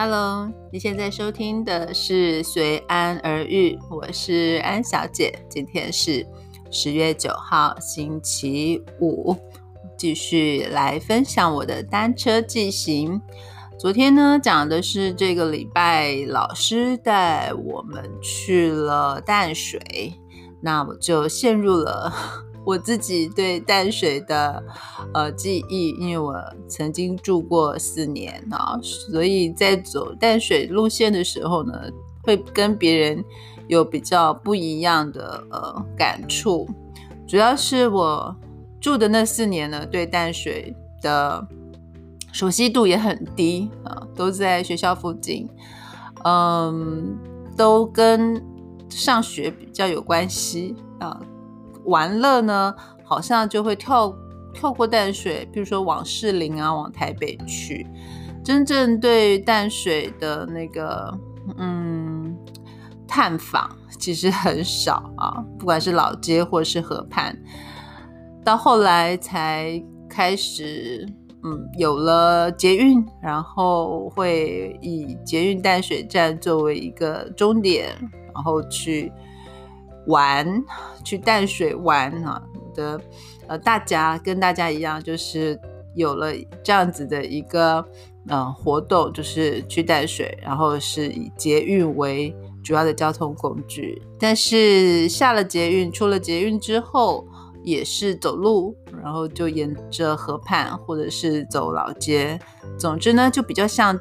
Hello，你现在收听的是《随安而遇》，我是安小姐。今天是十月九号，星期五，继续来分享我的单车记行。昨天呢，讲的是这个礼拜老师带我们去了淡水，那我就陷入了。我自己对淡水的呃记忆，因为我曾经住过四年啊，所以在走淡水路线的时候呢，会跟别人有比较不一样的呃感触。主要是我住的那四年呢，对淡水的熟悉度也很低啊，都在学校附近，嗯，都跟上学比较有关系啊。玩乐呢，好像就会跳跳过淡水，比如说往士林啊，往台北去。真正对淡水的那个嗯探访，其实很少啊。不管是老街或是河畔，到后来才开始嗯有了捷运，然后会以捷运淡水站作为一个终点，然后去。玩去淡水玩啊的，呃，大家跟大家一样，就是有了这样子的一个呃活动，就是去淡水，然后是以捷运为主要的交通工具。但是下了捷运，出了捷运之后，也是走路，然后就沿着河畔或者是走老街，总之呢，就比较像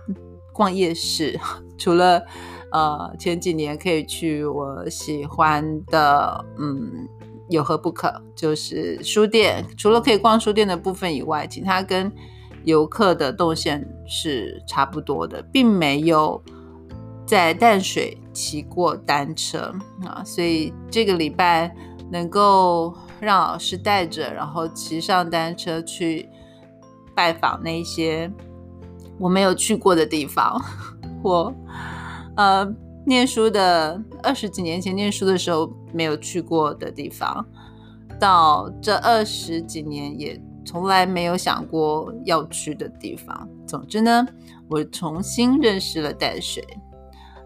逛夜市，除了。呃，前几年可以去我喜欢的，嗯，有何不可？就是书店，除了可以逛书店的部分以外，其他跟游客的动线是差不多的，并没有在淡水骑过单车啊。所以这个礼拜能够让老师带着，然后骑上单车去拜访那些我没有去过的地方，我。呃，念书的二十几年前念书的时候没有去过的地方，到这二十几年也从来没有想过要去的地方。总之呢，我重新认识了淡水。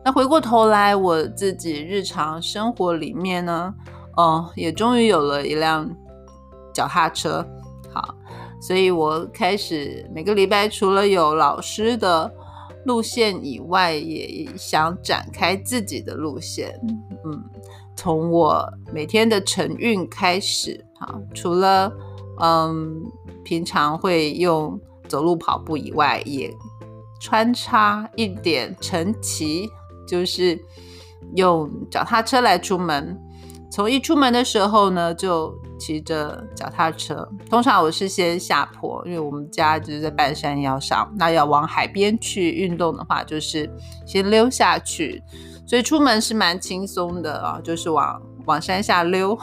那回过头来，我自己日常生活里面呢，哦，也终于有了一辆脚踏车。好，所以我开始每个礼拜除了有老师的。路线以外，也想展开自己的路线。嗯，从我每天的晨运开始，哈，除了嗯平常会用走路、跑步以外，也穿插一点晨骑，就是用脚踏车来出门。从一出门的时候呢，就骑着脚踏车，通常我是先下坡，因为我们家就是在半山腰上。那要往海边去运动的话，就是先溜下去，所以出门是蛮轻松的啊，就是往往山下溜，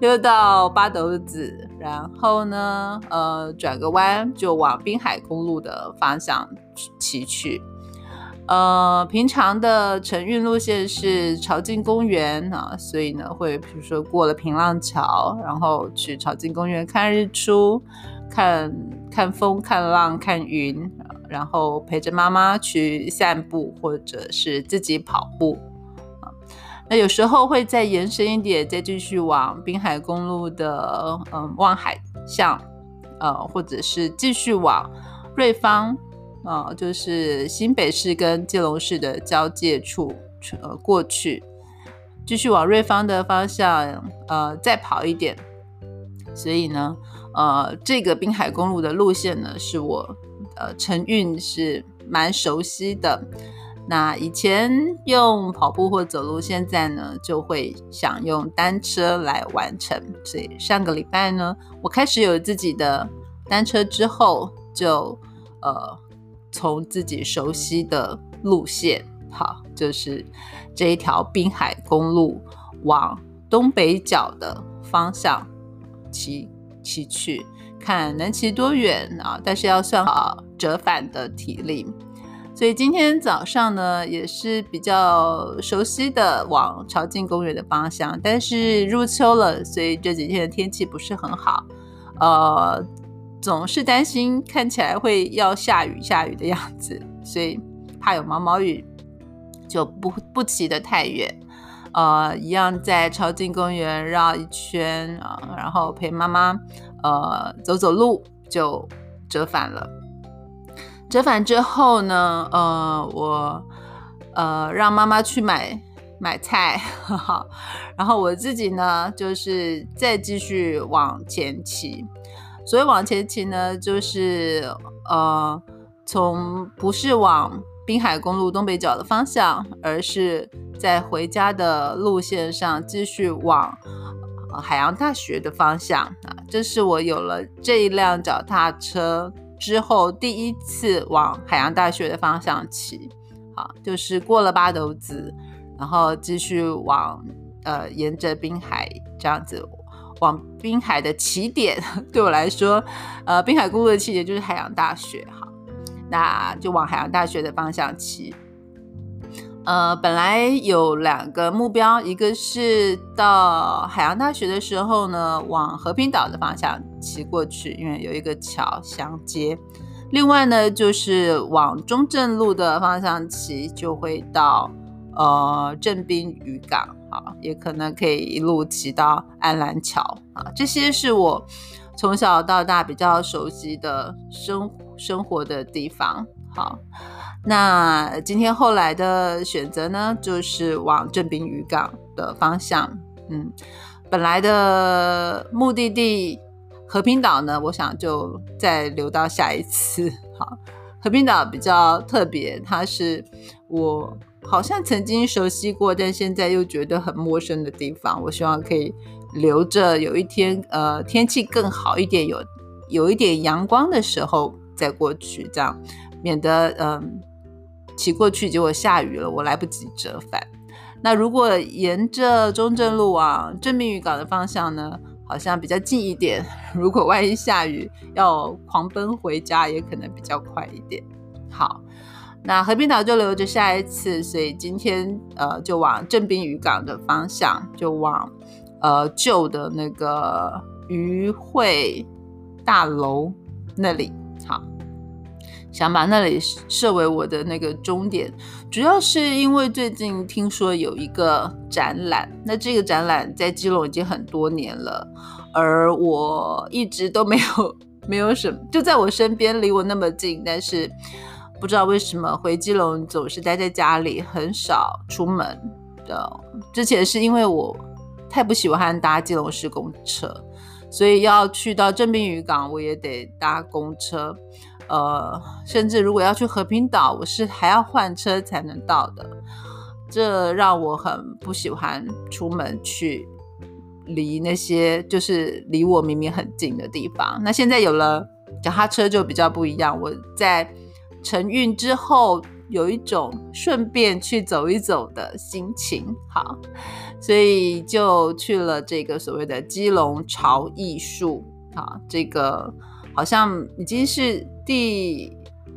溜到八斗子，然后呢，呃，转个弯就往滨海公路的方向骑去。呃，平常的晨运路线是朝境公园啊，所以呢，会比如说过了平浪桥，然后去朝境公园看日出、看看风、看浪、看云，然后陪着妈妈去散步，或者是自己跑步啊。那有时候会再延伸一点，再继续往滨海公路的嗯望海巷，呃，或者是继续往瑞芳。啊，就是新北市跟基隆市的交界处，呃，过去继续往瑞芳的方向，呃，再跑一点。所以呢，呃，这个滨海公路的路线呢，是我呃承运是蛮熟悉的。那以前用跑步或走路，现在呢就会想用单车来完成。所以上个礼拜呢，我开始有自己的单车之后，就呃。从自己熟悉的路线，好，就是这一条滨海公路往东北角的方向骑骑去，看能骑多远啊？但是要算好折返的体力。所以今天早上呢，也是比较熟悉的往朝境公园的方向，但是入秋了，所以这几天的天气不是很好，呃。总是担心看起来会要下雨下雨的样子，所以怕有毛毛雨，就不不骑得太远。呃，一样在朝境公园绕一圈啊，然后陪妈妈呃走走路，就折返了。折返之后呢，呃，我呃让妈妈去买买菜，然后我自己呢就是再继续往前骑。所以往前骑呢，就是呃从不是往滨海公路东北角的方向，而是在回家的路线上继续往海洋大学的方向啊。这是我有了这一辆脚踏车。之后第一次往海洋大学的方向骑，好，就是过了八斗子，然后继续往呃沿着滨海这样子往滨海的起点，对我来说，呃滨海公路的起点就是海洋大学，好，那就往海洋大学的方向骑。呃，本来有两个目标，一个是到海洋大学的时候呢，往和平岛的方向骑过去，因为有一个桥相接；另外呢，就是往中正路的方向骑，就会到呃正滨渔港，也可能可以一路骑到安澜桥啊。这些是我从小到大比较熟悉的生生活的地方，好。那今天后来的选择呢，就是往正滨渔港的方向。嗯，本来的目的地和平岛呢，我想就再留到下一次。好，和平岛比较特别，它是我好像曾经熟悉过，但现在又觉得很陌生的地方。我希望可以留着，有一天呃天气更好一点，有有一点阳光的时候再过去，这样免得嗯。骑过去，结果下雨了，我来不及折返。那如果沿着中正路往正滨渔港的方向呢？好像比较近一点。如果万一下雨，要狂奔回家，也可能比较快一点。好，那和平岛就留着下一次，所以今天呃就往正滨渔港的方向，就往呃旧的那个渔会大楼那里。好。想把那里设为我的那个终点，主要是因为最近听说有一个展览，那这个展览在基隆已经很多年了，而我一直都没有没有什么，就在我身边，离我那么近，但是不知道为什么回基隆总是待在家里，很少出门的。之前是因为我太不喜欢搭基隆市公车，所以要去到正滨渔港，我也得搭公车。呃，甚至如果要去和平岛，我是还要换车才能到的，这让我很不喜欢出门去离那些就是离我明明很近的地方。那现在有了脚踏车就比较不一样，我在承运之后有一种顺便去走一走的心情，好，所以就去了这个所谓的基隆潮艺术，啊，这个。好像已经是第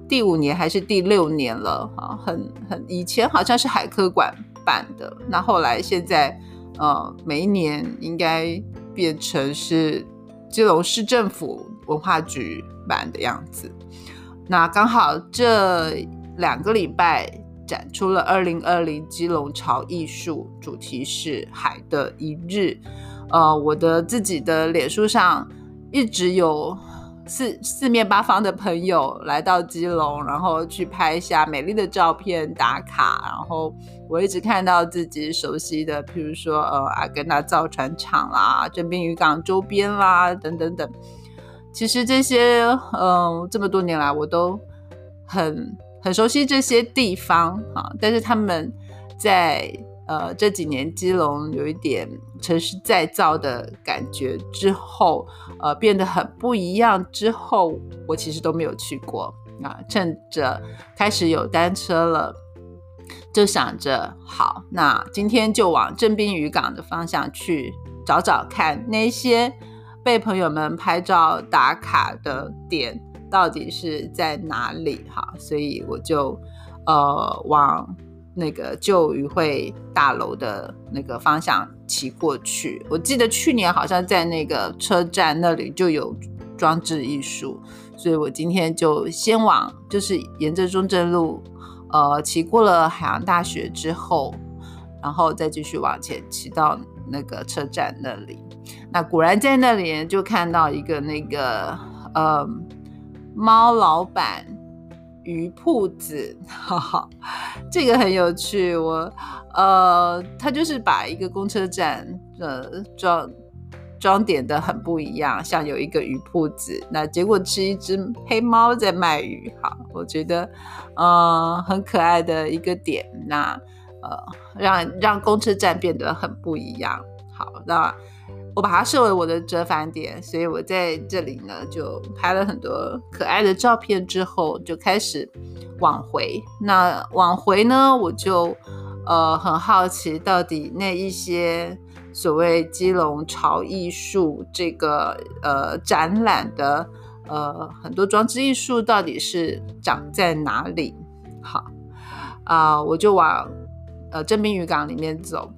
第五年还是第六年了啊，很很以前好像是海科馆办的，那后来现在呃每一年应该变成是基隆市政府文化局办的样子。那刚好这两个礼拜展出了二零二零基隆潮艺术，主题是海的一日。呃，我的自己的脸书上一直有。四四面八方的朋友来到基隆，然后去拍下美丽的照片打卡。然后我一直看到自己熟悉的，譬如说呃阿根纳造船厂啦、正滨渔港周边啦等等等。其实这些嗯这么多年来我都很很熟悉这些地方啊，但是他们在。呃，这几年基隆有一点城市再造的感觉之后，呃，变得很不一样之后，我其实都没有去过啊。趁着开始有单车了，就想着好，那今天就往正滨渔港的方向去找找看，那些被朋友们拍照打卡的点到底是在哪里哈。所以我就呃往。那个旧渔会大楼的那个方向骑过去，我记得去年好像在那个车站那里就有装置艺术，所以我今天就先往就是沿着中正路呃，骑过了海洋大学之后，然后再继续往前骑到那个车站那里。那果然在那里就看到一个那个呃猫老板鱼铺子，哈哈，这个很有趣。我呃，他就是把一个公车站呃装。装点的很不一样，像有一个鱼铺子，那结果是一只黑猫在卖鱼。好，我觉得，呃，很可爱的一个点。那呃，让让公车站变得很不一样。好，那我把它设为我的折返点，所以我在这里呢就拍了很多可爱的照片，之后就开始往回。那往回呢，我就呃很好奇，到底那一些。所谓基隆潮艺术这个呃展览的呃很多装置艺术到底是长在哪里？好啊，我就往呃正滨渔港里面走。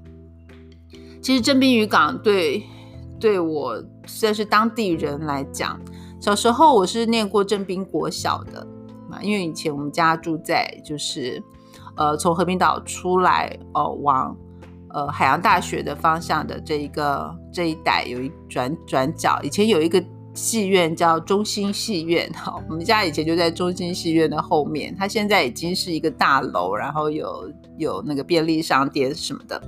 其实正滨渔港对对我算是当地人来讲，小时候我是念过正滨国小的啊，因为以前我们家住在就是呃从和平岛出来哦往。呃，海洋大学的方向的这一个这一带有一转转角，以前有一个戏院叫中心戏院，哈，我们家以前就在中心戏院的后面，它现在已经是一个大楼，然后有有那个便利商店什么的，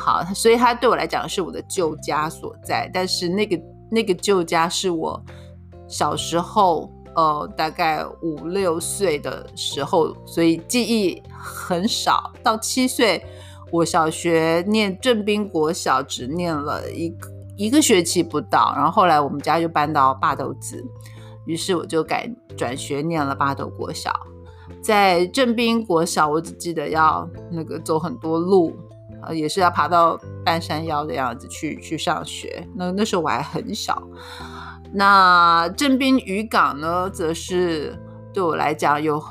好，所以它对我来讲是我的旧家所在，但是那个那个旧家是我小时候，呃，大概五六岁的时候，所以记忆很少，到七岁。我小学念正滨国小，只念了一个一个学期不到，然后后来我们家就搬到八斗子，于是我就改转学念了八斗国小。在正滨国小，我只记得要那个走很多路，呃，也是要爬到半山腰的样子去去上学。那那时候我还很小。那镇滨渔港呢，则是对我来讲有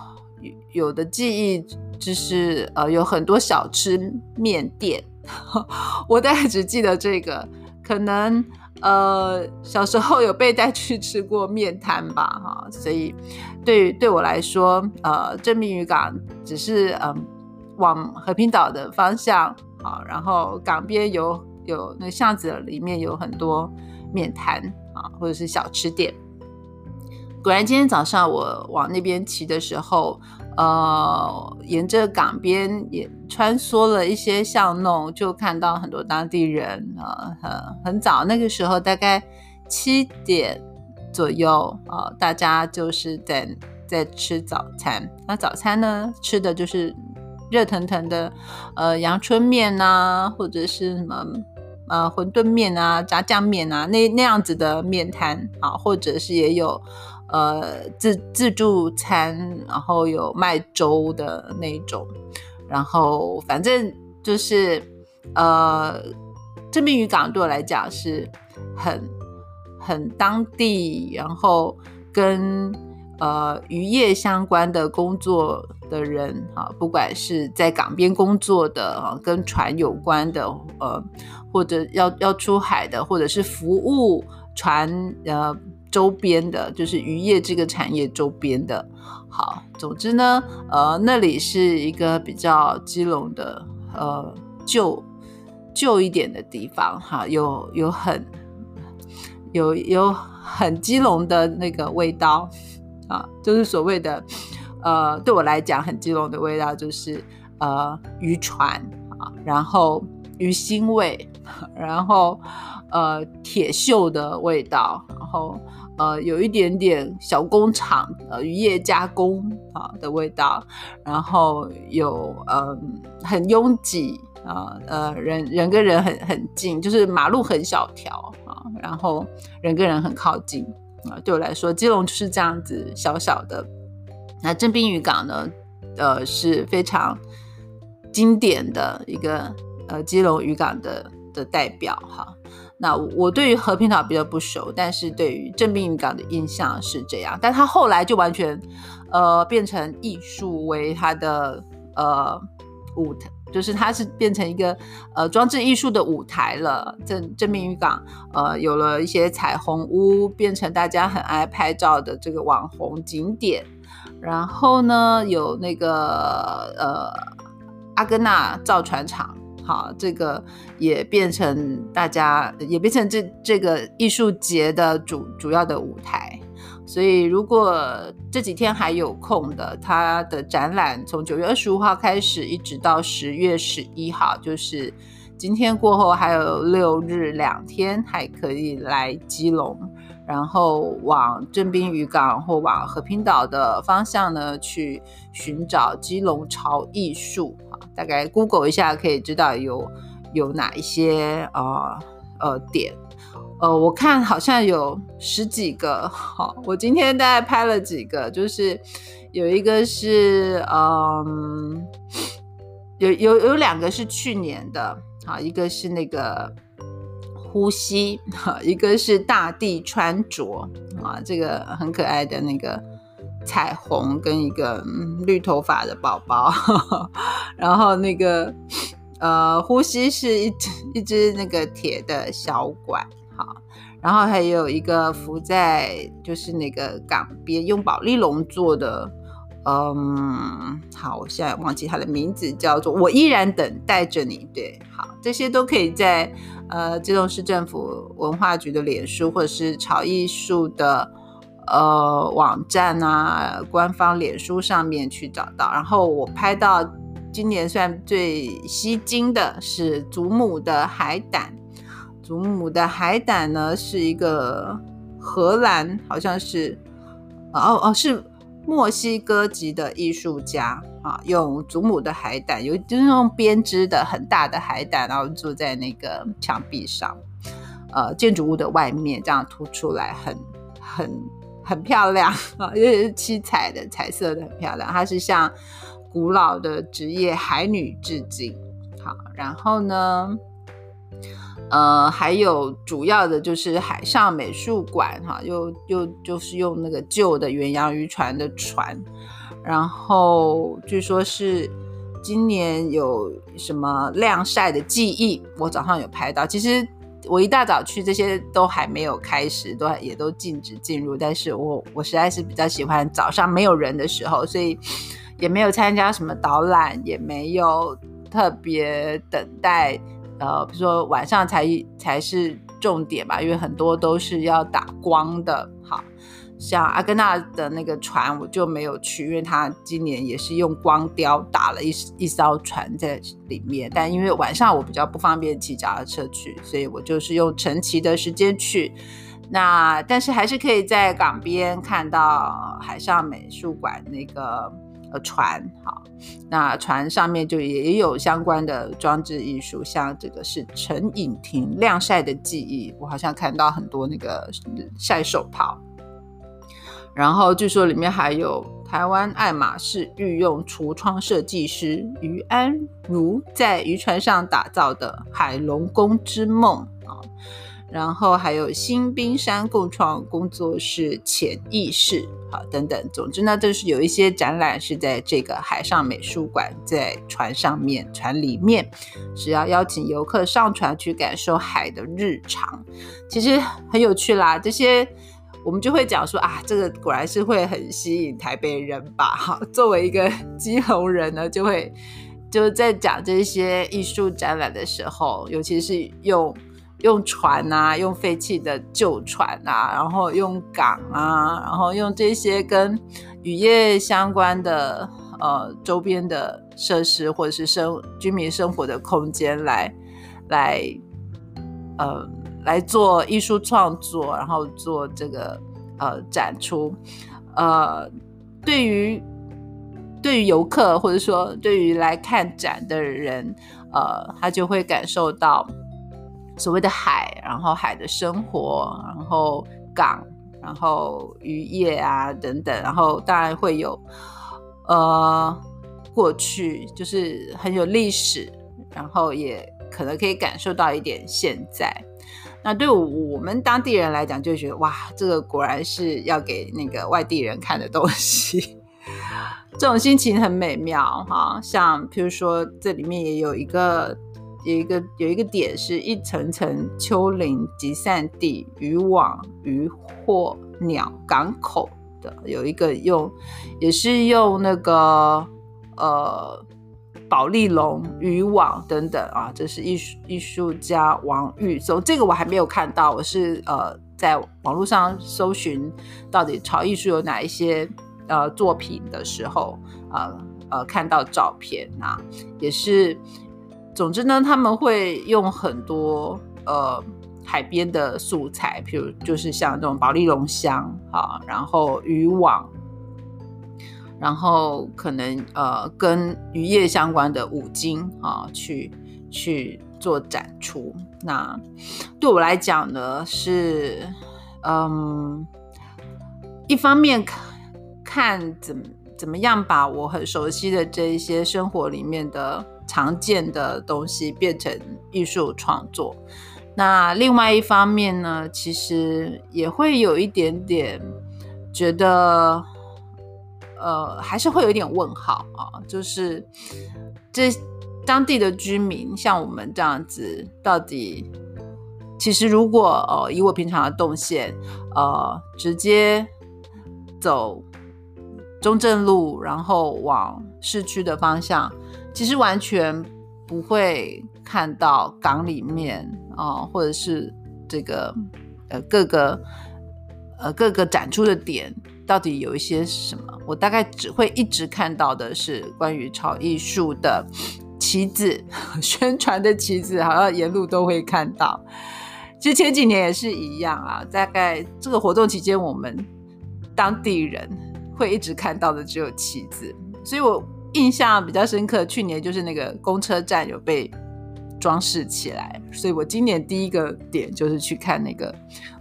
有的记忆。就是呃，有很多小吃面店，我大概只记得这个，可能呃小时候有被带去吃过面摊吧，哈，所以对对我来说，呃，正滨渔港只是嗯往和平岛的方向然后港边有有那巷子里面有很多面摊啊，或者是小吃店。果然，今天早上我往那边骑的时候。呃，沿着港边也穿梭了一些巷弄，就看到很多当地人啊，很很早那个时候，大概七点左右啊，大家就是在在吃早餐。那早餐呢，吃的就是热腾腾的呃阳春面啊，或者是什么呃馄饨面啊、炸酱面啊，那那样子的面摊啊，或者是也有。呃，自自助餐，然后有卖粥的那种，然后反正就是呃，正滨渔港对我来讲是很很当地，然后跟呃渔业相关的工作的人哈，不管是在港边工作的啊，跟船有关的，呃，或者要要出海的，或者是服务船呃。周边的，就是渔业这个产业周边的。好，总之呢，呃，那里是一个比较基隆的，呃，旧旧一点的地方，哈，有有很有有很基隆的那个味道啊，就是所谓的，呃，对我来讲很基隆的味道，就是呃渔船啊，然后鱼腥味，然后呃铁锈的味道，然后。呃，有一点点小工厂，呃，渔业加工啊的味道，然后有呃很拥挤啊，呃人人跟人很很近，就是马路很小条啊，然后人跟人很靠近啊。对我来说，基隆就是这样子小小的。那正滨渔港呢，呃是非常经典的一个呃基隆渔港的的代表哈。那我对于和平岛比较不熟，但是对于正滨渔港的印象是这样。但他后来就完全，呃，变成艺术为他的呃舞台，就是它是变成一个呃装置艺术的舞台了。正正滨渔港呃有了一些彩虹屋，变成大家很爱拍照的这个网红景点。然后呢，有那个呃阿根纳造船厂，好，这个也变成大家也变成这这个艺术节的主主要的舞台。所以，如果这几天还有空的，他的展览从九月二十五号开始，一直到十月十一号，就是今天过后还有六日两天，还可以来基隆，然后往正滨渔港或往和平岛的方向呢去寻找基隆潮艺术啊。大概 Google 一下可以知道有有哪一些呃呃点。呃，我看好像有十几个，好，我今天大概拍了几个，就是有一个是，嗯，有有有两个是去年的，好，一个是那个呼吸，哈，一个是大地穿着，啊，这个很可爱的那个彩虹跟一个绿头发的宝宝，然后那个呃，呼吸是一一只那个铁的小管。好，然后还有一个浮在就是那个港边，用宝丽龙做的，嗯，好，我现在忘记它的名字，叫做我依然等待着你。对，好，这些都可以在呃，基隆市政府文化局的脸书或者是潮艺术的呃网站啊，官方脸书上面去找到。然后我拍到今年算最吸睛的是祖母的海胆。祖母的海胆呢，是一个荷兰，好像是哦哦，是墨西哥籍的艺术家啊，用祖母的海胆，有就是用编织的很大的海胆，然后坐在那个墙壁上，呃，建筑物的外面这样凸出来，很很很漂亮 啊，因为是七彩的，彩色的很漂亮。它是向古老的职业海女致敬。好，然后呢？呃，还有主要的就是海上美术馆哈，又又就是用那个旧的远洋渔船的船，然后据说是今年有什么晾晒的记忆，我早上有拍到。其实我一大早去，这些都还没有开始，都也都禁止进入。但是我我实在是比较喜欢早上没有人的时候，所以也没有参加什么导览，也没有特别等待。呃，比如说晚上才才是重点吧，因为很多都是要打光的。好像阿根纳的那个船我就没有去，因为他今年也是用光雕打了一一艘船在里面。但因为晚上我比较不方便骑脚踏车去，所以我就是用晨骑的时间去。那但是还是可以在港边看到海上美术馆那个。呃，船好，那船上面就也有相关的装置艺术，像这个是陈颖婷晾晒的记忆，我好像看到很多那个晒手套，然后据说里面还有台湾爱马仕御用橱窗设计师于安如在渔船上打造的海龙宫之梦啊。然后还有新冰山共创工作室潜意识，好等等。总之呢，就是有一些展览是在这个海上美术馆，在船上面、船里面，是要邀请游客上船去感受海的日常。其实很有趣啦，这些我们就会讲说啊，这个果然是会很吸引台北人吧？哈，作为一个基隆人呢，就会就在讲这些艺术展览的时候，尤其是用。用船啊，用废弃的旧船啊，然后用港啊，然后用这些跟渔业相关的呃周边的设施或者是生居民生活的空间来来呃来做艺术创作，然后做这个呃展出，呃，对于对于游客或者说对于来看展的人，呃，他就会感受到。所谓的海，然后海的生活，然后港，然后渔业啊等等，然后当然会有呃过去，就是很有历史，然后也可能可以感受到一点现在。那对我们当地人来讲，就觉得哇，这个果然是要给那个外地人看的东西，这种心情很美妙哈。像譬如说，这里面也有一个。有一个有一个点是一层层丘陵集散地、渔网、渔获、鸟港口的，有一个用也是用那个呃宝丽龙渔网等等啊，这是艺术艺术家王玉松，这个我还没有看到，我是呃在网络上搜寻到底潮艺术有哪一些呃作品的时候啊呃看到照片啊，也是。总之呢，他们会用很多呃海边的素材，譬如就是像这种保利龙箱啊，然后渔网，然后可能呃跟渔业相关的五金啊，去去做展出。那对我来讲呢，是嗯，一方面看怎怎么样把我很熟悉的这一些生活里面的。常见的东西变成艺术创作，那另外一方面呢，其实也会有一点点觉得，呃，还是会有一点问号啊，就是这当地的居民像我们这样子，到底其实如果呃以我平常的动线，呃，直接走中正路，然后往市区的方向。其实完全不会看到港里面啊，或者是这个呃各个呃各个展出的点到底有一些什么。我大概只会一直看到的是关于潮艺术的旗子，宣传的旗子，好像沿路都会看到。其实前几年也是一样啊。大概这个活动期间，我们当地人会一直看到的只有旗子，所以我。印象比较深刻，去年就是那个公车站有被装饰起来，所以我今年第一个点就是去看那个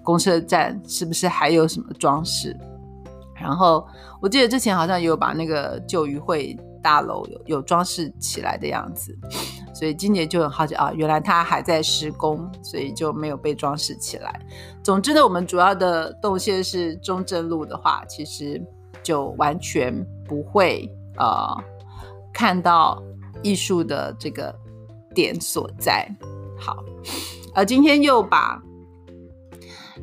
公车站是不是还有什么装饰。然后我记得之前好像有把那个旧渔会大楼有有装饰起来的样子，所以今年就很好奇啊，原来它还在施工，所以就没有被装饰起来。总之呢，我们主要的动线是中正路的话，其实就完全不会呃。看到艺术的这个点所在，好，呃，今天又把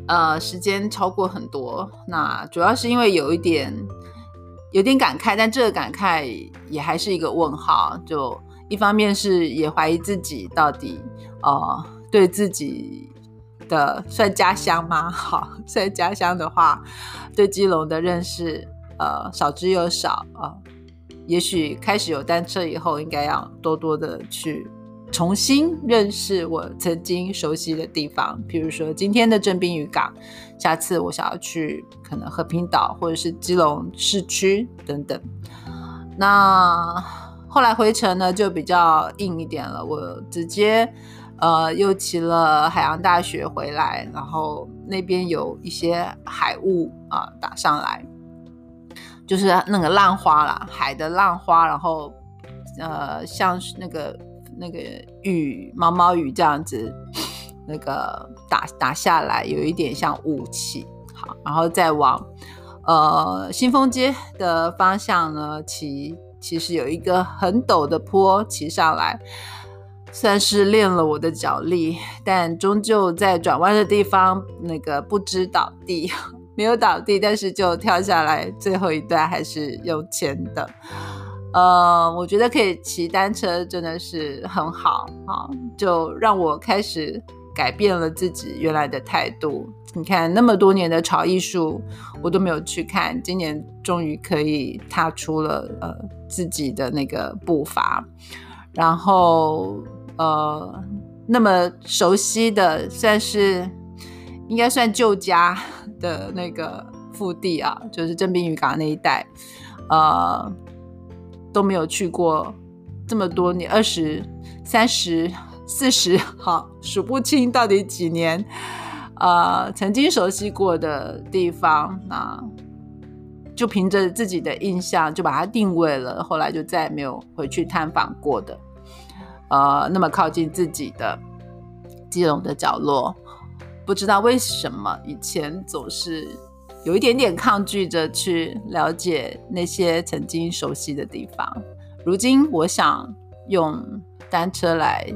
呃时间超过很多，那主要是因为有一点有点感慨，但这个感慨也还是一个问号。就一方面是也怀疑自己到底呃对自己的 算家乡吗？好，算家乡的话，对基隆的认识呃少之又少啊。也许开始有单车以后，应该要多多的去重新认识我曾经熟悉的地方，比如说今天的正滨渔港，下次我想要去可能和平岛或者是基隆市区等等。那后来回程呢就比较硬一点了，我直接呃又骑了海洋大学回来，然后那边有一些海雾啊打上来。就是那个浪花啦，海的浪花，然后呃，像是那个那个雨毛毛雨这样子，那个打打下来，有一点像雾气。好，然后再往呃新丰街的方向呢骑，其实有一个很陡的坡，骑上来算是练了我的脚力，但终究在转弯的地方那个不知倒地。没有倒地，但是就跳下来，最后一段还是有钱的。呃，我觉得可以骑单车真的是很好啊，就让我开始改变了自己原来的态度。你看那么多年的潮艺术，我都没有去看，今年终于可以踏出了呃自己的那个步伐，然后呃那么熟悉的算是应该算旧家。的那个腹地啊，就是正滨渔港那一带，呃，都没有去过这么多年，二十三十四十，好数不清到底几年。呃，曾经熟悉过的地方，那就凭着自己的印象就把它定位了，后来就再也没有回去探访过的。呃，那么靠近自己的基隆的角落。不知道为什么以前总是有一点点抗拒着去了解那些曾经熟悉的地方。如今我想用单车来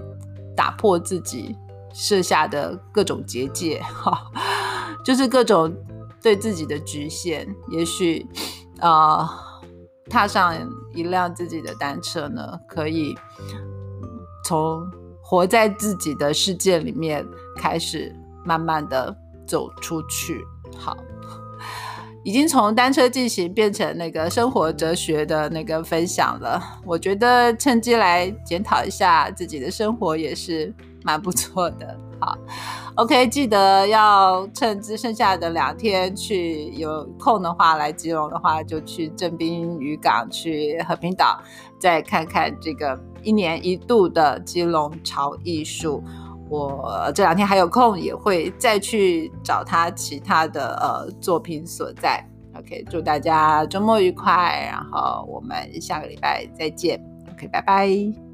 打破自己设下的各种结界，哈，就是各种对自己的局限，也许呃踏上一辆自己的单车呢，可以从活在自己的世界里面开始，慢慢的走出去。好。已经从单车进行变成那个生活哲学的那个分享了，我觉得趁机来检讨一下自己的生活也是蛮不错的。好，OK，记得要趁只剩下的两天去，有空的话来基隆的话就去正滨渔港、去和平岛，再看看这个一年一度的基隆潮艺术。我这两天还有空，也会再去找他其他的呃作品所在。OK，祝大家周末愉快，然后我们下个礼拜再见。OK，拜拜。